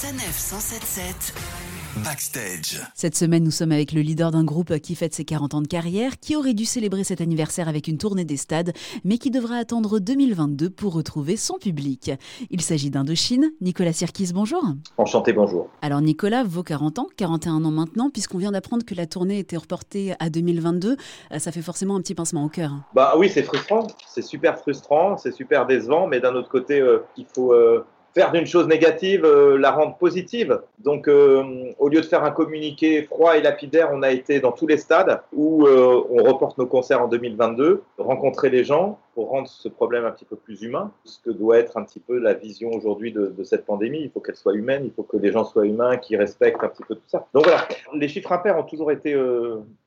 Sanef 177 Backstage. Cette semaine, nous sommes avec le leader d'un groupe qui fête ses 40 ans de carrière, qui aurait dû célébrer cet anniversaire avec une tournée des stades, mais qui devra attendre 2022 pour retrouver son public. Il s'agit d'Indochine. Nicolas Sirkis, bonjour. Enchanté, bonjour. Alors Nicolas, vos 40 ans, 41 ans maintenant, puisqu'on vient d'apprendre que la tournée était reportée à 2022, euh, ça fait forcément un petit pincement au cœur. Bah oui, c'est frustrant, c'est super frustrant, c'est super décevant, mais d'un autre côté, euh, il faut euh, faire d'une chose négative euh, la rendre positive. Donc, euh, au lieu de faire un communiqué froid et lapidaire, on a été dans tous les stades où euh, on reporte nos concerts en 2022, rencontrer les gens pour rendre ce problème un petit peu plus humain, ce que doit être un petit peu la vision aujourd'hui de, cette pandémie. Il faut qu'elle soit humaine, il faut que les gens soient humains, qui respectent un petit peu tout ça. Donc voilà, les chiffres impairs ont toujours été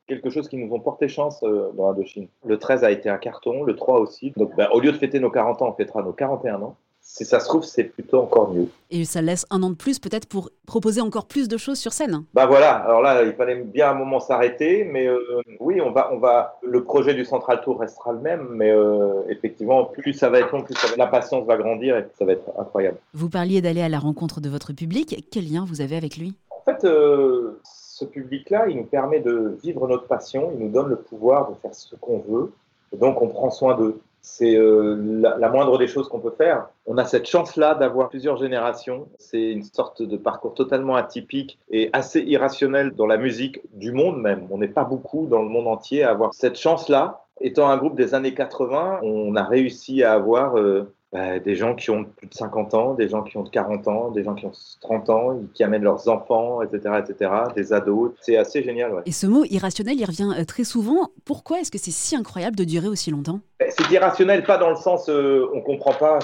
quelque chose qui nous ont porté chance dans Indochine. Le 13 a été un carton, le 3 aussi. Donc ben, au lieu de fêter nos 40 ans, on fêtera nos 41 ans si ça se trouve, c'est plutôt encore mieux. Et ça laisse un an de plus peut-être pour proposer encore plus de choses sur scène. Bah voilà, alors là, il fallait bien un moment s'arrêter, mais euh, oui, on va, on va, le projet du Central Tour restera le même, mais euh, effectivement, plus ça va être long, plus ça va, la patience va grandir et ça va être incroyable. Vous parliez d'aller à la rencontre de votre public, quel lien vous avez avec lui? En fait, euh, ce public-là, il nous permet de vivre notre passion, il nous donne le pouvoir de faire ce qu'on veut, et donc on prend soin d'eux c'est euh, la, moindre des choses qu'on peut faire. On a cette chance-là d'avoir plusieurs générations. C'est une sorte de parcours totalement atypique et assez irrationnel dans la musique du monde même. On n'est pas beaucoup dans le monde entier à avoir cette chance-là. Étant un groupe des années 80, on a réussi à avoir euh, bah, des gens qui ont plus de 50 ans, des gens qui ont 40 ans, des gens qui ont 30 ans, qui amènent leurs enfants, etc., etc., des ados. C'est assez génial. Ouais. Et ce mot irrationnel, il revient euh, très souvent. Pourquoi est-ce que c'est si incroyable de durer aussi longtemps? C'est irrationnel, pas dans le sens euh, on comprend pas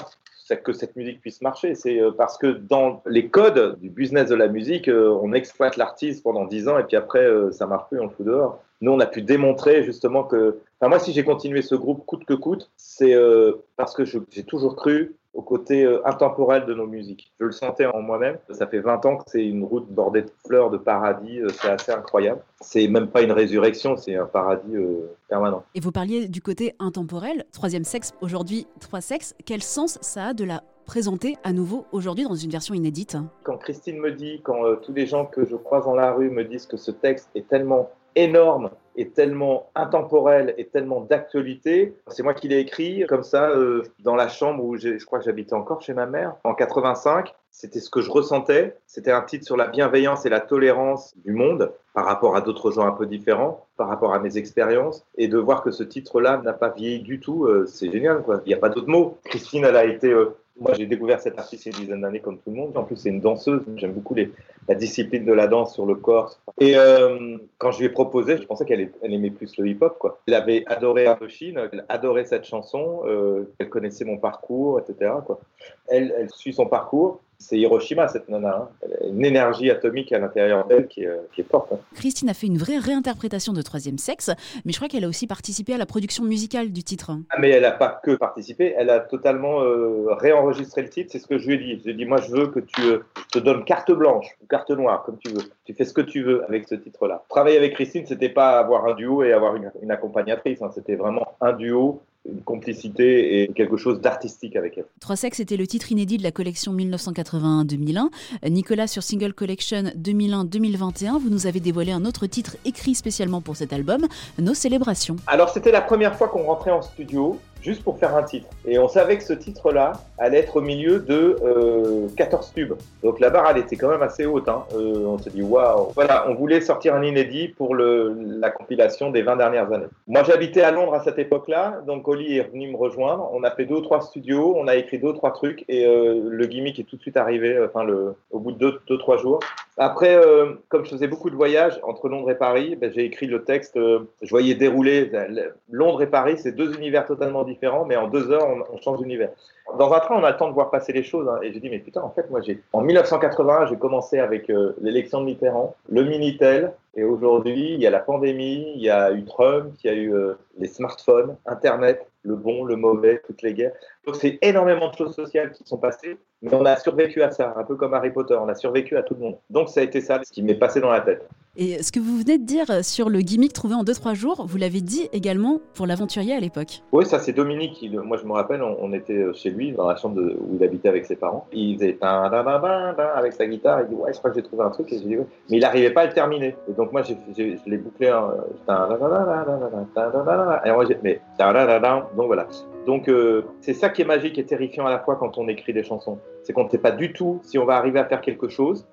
que cette musique puisse marcher. C'est euh, parce que dans les codes du business de la musique, euh, on exploite l'artiste pendant 10 ans et puis après, ça marche plus, on le fout dehors. Nous, on a pu démontrer justement que. Enfin, moi, si j'ai continué ce groupe coûte que coûte, c'est parce que j'ai toujours cru au côté intemporel de nos musiques. Je le sentais en moi-même. Ça fait 20 ans que c'est une route bordée de fleurs, de paradis. C'est assez incroyable. C'est même pas une résurrection, c'est un paradis euh, permanent. Et vous parliez du côté intemporel. Troisième sexe, aujourd'hui, trois sexes. Quel sens ça a de la présenter à nouveau aujourd'hui dans une version inédite? Quand Christine me dit, quand euh, tous les gens que je croise dans la rue me disent que ce texte est tellement énorme est tellement intemporel et tellement d'actualité. C'est moi qui l'ai écrit comme ça euh, dans la chambre où je crois que j'habitais encore chez ma mère en 85. C'était ce que je ressentais. C'était un titre sur la bienveillance et la tolérance du monde par rapport à d'autres gens un peu différents, par rapport à mes expériences. Et de voir que ce titre-là n'a pas vieilli du tout, euh, c'est génial. Il n'y a pas d'autre mot. Christine, elle a été euh, moi, j'ai découvert cette artiste il y a une dizaine d'années comme tout le monde. En plus, c'est une danseuse. J'aime beaucoup la discipline de la danse sur le corps. Et euh, quand je lui ai proposé, je pensais qu'elle elle aimait plus le hip-hop. Quoi. Elle avait adoré Indochine, elle adorait cette chanson, elle connaissait mon parcours, etc. Elle suit son parcours c'est Hiroshima, cette nana. Hein. Elle a une énergie atomique à l'intérieur d'elle qui, euh, qui, est forte. Hein. Christine a fait une vraie réinterprétation de Troisième Sexe, mais je crois qu'elle a aussi participé à la production musicale du titre. Ah, mais elle n'a pas que participé, elle a totalement euh, réenregistré le titre. C'est ce que je lui ai dit. Je lui ai dit, moi, je veux que tu euh, te donnes carte blanche ou carte noire, comme tu veux. Tu fais ce que tu veux avec ce titre-là. Travailler avec Christine, c'était pas avoir un duo et avoir une, une accompagnatrice. Hein. C'était vraiment un duo une complicité et quelque chose d'artistique avec elle. Trois sexes était le titre inédit de la collection 1981-2001. Nicolas, sur Single Collection 2001-2021, vous nous avez dévoilé un autre titre écrit spécialement pour cet album, Nos célébrations. Alors c'était la première fois qu'on rentrait en studio juste pour faire un titre. Et on savait que ce titre-là allait être au milieu de euh, 14 tubes. Donc la barre, elle était quand même assez haute. Hein. Euh, on s'est dit, waouh Voilà, on voulait sortir un inédit pour la compilation des 20 dernières années. Moi, j'habitais à Londres à cette époque-là, donc Oli est venu me rejoindre. On a fait deux ou trois studios, on a écrit deux ou trois trucs, et euh, le gimmick est tout de suite arrivé, au bout de deux, deux trois jours. Après, euh, comme je faisais beaucoup de voyages entre Londres et Paris, ben, j'ai écrit le texte. Euh, je voyais dérouler Londres et Paris, c'est deux univers totalement différents, mais en deux heures, on, on change d'univers. Dans un train, on a le temps de voir passer les choses. Hein, et j'ai dit, mais putain, en fait, moi, j'ai en 1981, j'ai commencé avec euh, l'élection de Mitterrand, le Minitel, et aujourd'hui, il y a la pandémie, il y a eu Trump, il y a eu euh, les smartphones, Internet, le bon, le mauvais, toutes les guerres. Donc, c'est énormément de choses sociales qui sont passées, mais on a survécu à ça, un peu comme Harry Potter, on a survécu à tout le monde. Donc, ça a été ça, ce qui m'est passé dans la tête. Et ce que vous venez de dire sur le gimmick trouvé en 2-3 jours, vous l'avez dit également pour l'aventurier à l'époque. Oui, ça c'est Dominique. moi je me rappelle, on, était chez lui dans la chambre où il habitait avec ses parents. Il faisait avec sa guitare. Il dit ouais, je crois que j'ai trouvé un truc. Et Mais il n'arrivait pas à le terminer. Et donc moi je l'ai bouclé. En... mais donc voilà. Donc euh, c'est ça qui est magique et terrifiant à la fois quand on écrit des chansons. C'est qu'on ne sait pas du tout si on va arriver à faire quelque chose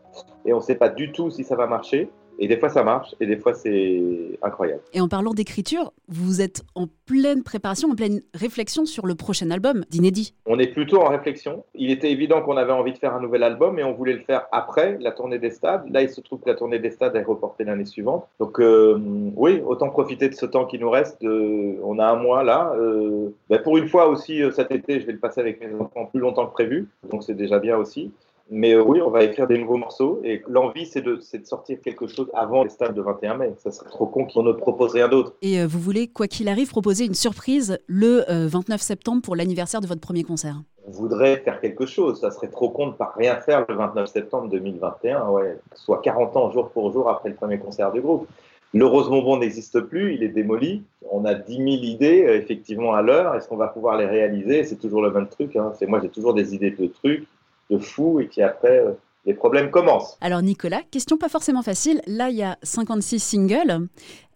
et on ne sait pas du tout si ça va marcher. Et des fois, ça marche, et des fois, c'est incroyable. Et en parlant d'écriture, vous êtes en pleine préparation, en pleine réflexion sur le prochain album d'Inédit. On est plutôt en réflexion. Il était évident qu'on avait envie de faire un nouvel album, et on voulait le faire après la tournée des stades. Là, il se trouve que la tournée des stades est reportée l'année suivante. Donc, euh, oui, autant profiter de ce temps qui nous reste. on a un mois là. Euh, ben, pour une fois aussi, euh, cet été, je vais le passer avec mes enfants plus longtemps que prévu. Donc, c'est déjà bien aussi. Mais euh, oui, on va écrire des nouveaux morceaux et l'envie, c'est de, de, sortir quelque chose avant les stades de 21 mai. Ça serait trop con qu'on ne propose rien d'autre. Et euh, vous voulez, quoi qu'il arrive, proposer une surprise le 29 euh, septembre pour l'anniversaire de votre premier concert? On voudrait faire quelque chose. Ça serait trop con de ne pas rien faire le 29 septembre 2021, ouais. soit 40 ans jour pour jour après le premier concert du groupe. Le Rose Bonbon n'existe plus, il est démoli. On a 10 000 idées, effectivement, à l'heure. Est-ce qu'on va pouvoir les réaliser? C'est toujours le même truc. Hein. Moi, j'ai toujours des idées de trucs de fou et qui après euh, les problèmes commencent. Alors Nicolas, question pas forcément facile. Là, il y a 56 singles.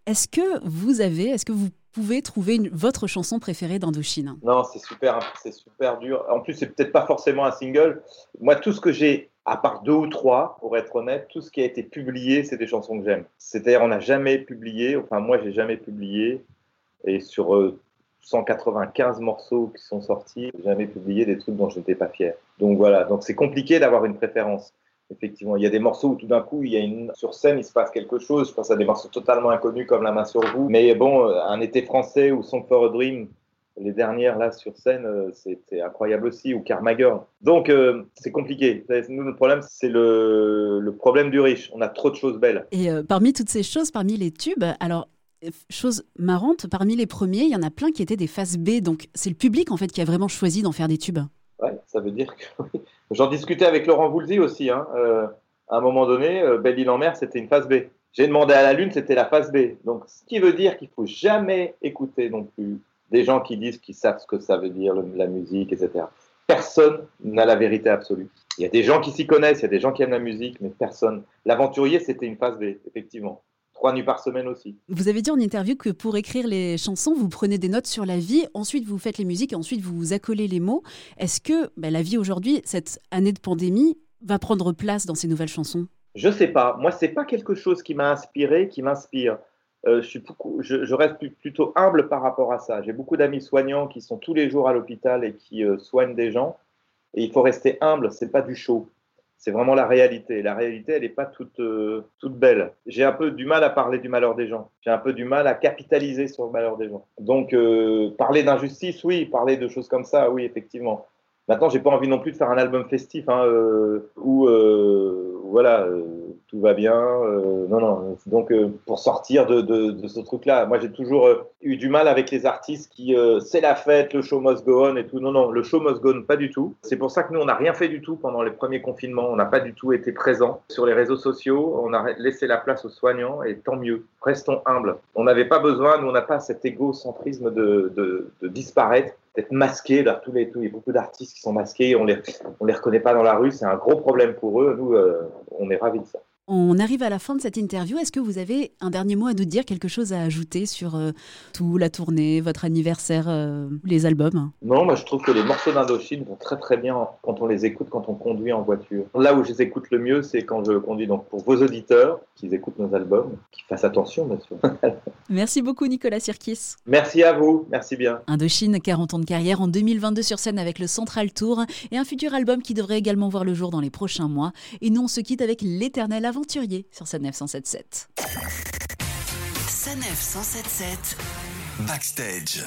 Est-ce que vous avez, est-ce que vous pouvez trouver une, votre chanson préférée d'Indochine? Non, c'est super, c'est super dur. En plus, c'est peut-être pas forcément un single. Moi, tout ce que j'ai, à part deux ou trois, pour être honnête, tout ce qui a été publié, c'est des chansons que j'aime. C'est-à-dire, on n'a jamais publié, enfin moi, j'ai jamais publié, et sur euh, 195 morceaux qui sont sortis, jamais publié des trucs dont je n'étais pas fier. Donc voilà, donc c'est compliqué d'avoir une préférence. Effectivement, il y a des morceaux où tout d'un coup, il y a une sur scène, il se passe quelque chose. Je pense à des morceaux totalement inconnus comme La main sur vous. Mais bon, un été français ou Song for a Dream, les dernières là sur scène, euh, c'était incroyable aussi, ou Carmager. Donc euh, c'est compliqué. Nous, le problème, c'est le, problème du riche. On a trop de choses belles. Et euh, parmi toutes ces choses, parmi les tubes, alors chose marrante, parmi les premiers, il y en a plein qui étaient des faces B. Donc c'est le public en fait qui a vraiment choisi d'en faire des tubes. Ouais, ça veut dire que j'en discutais avec Laurent Voulzy aussi. Hein. Euh, à un moment donné, euh, Belle-Île en mer, c'était une face B. J'ai demandé à la Lune, c'était la face B. Donc ce qui veut dire qu'il faut jamais écouter non plus des gens qui disent qu'ils savent ce que ça veut dire la musique, etc. Personne n'a la vérité absolue. Il y a des gens qui s'y connaissent, il y a des gens qui aiment la musique, mais personne. L'aventurier, c'était une face B, effectivement trois nuits par semaine aussi. Vous avez dit en interview que pour écrire les chansons, vous prenez des notes sur la vie, ensuite vous faites les musiques et ensuite vous accolez les mots. Est-ce que bah, la vie aujourd'hui, cette année de pandémie, va prendre place dans ces nouvelles chansons? Je sais pas. Moi, c'est pas quelque chose qui m'a inspiré, qui m'inspire. Euh, je, suis je, reste plutôt humble par rapport à ça. J'ai beaucoup d'amis soignants qui sont tous les jours à l'hôpital et qui euh, soignent des gens. Et il faut rester humble, c'est pas du show c'est vraiment la réalité. La réalité, elle n'est pas toute, euh, toute belle. J'ai un peu du mal à parler du malheur des gens. J'ai un peu du mal à capitaliser sur le malheur des gens. Donc, euh, parler d'injustice, oui. Parler de choses comme ça, oui, effectivement. Maintenant, j'ai pas envie non plus de faire un album festif hein, euh, où, voilà, tout va bien. Euh, non, non. Donc, euh, pour sortir de, de, ce truc-là, moi, j'ai toujours euh, eu du mal avec les artistes qui, c'est la fête, le show must go on et tout. Non, non, le show must go on, pas du tout. C'est pour ça que nous, on n'a rien fait du tout pendant les premiers confinements. On n'a pas du tout été présents sur les réseaux sociaux. On a laissé la place aux soignants et tant mieux. Restons humbles. On n'avait pas besoin, nous, on n'a pas cet égocentrisme de, de, de disparaître d'être masqués. Là, tous les, tous, il y a beaucoup d'artistes qui sont masqués, on les, on les reconnaît pas dans la rue, c'est un gros problème pour eux. Nous, on est ravis de ça. On arrive à la fin de cette interview. Est-ce que vous avez un dernier mot à nous dire, quelque chose à ajouter sur euh, tout, la tournée, votre anniversaire, euh, les albums? Non, moi je trouve que les morceaux d'Indochine vont très très bien quand on les écoute, quand on conduit en voiture. Là où je les écoute le mieux, c'est quand je conduis. Donc pour vos auditeurs qui écoutent nos albums, qui fassent attention bien sûr. Merci beaucoup Nicolas Sirkis. Merci à vous, merci bien. Indochine, 40 ans de carrière en 2022 sur scène avec le Central Tour et un futur album qui devrait également voir le jour dans les prochains mois. Et nous on se quitte avec l'éternel avant aventurier sur Sanef 177. Sanef 177 Backstage.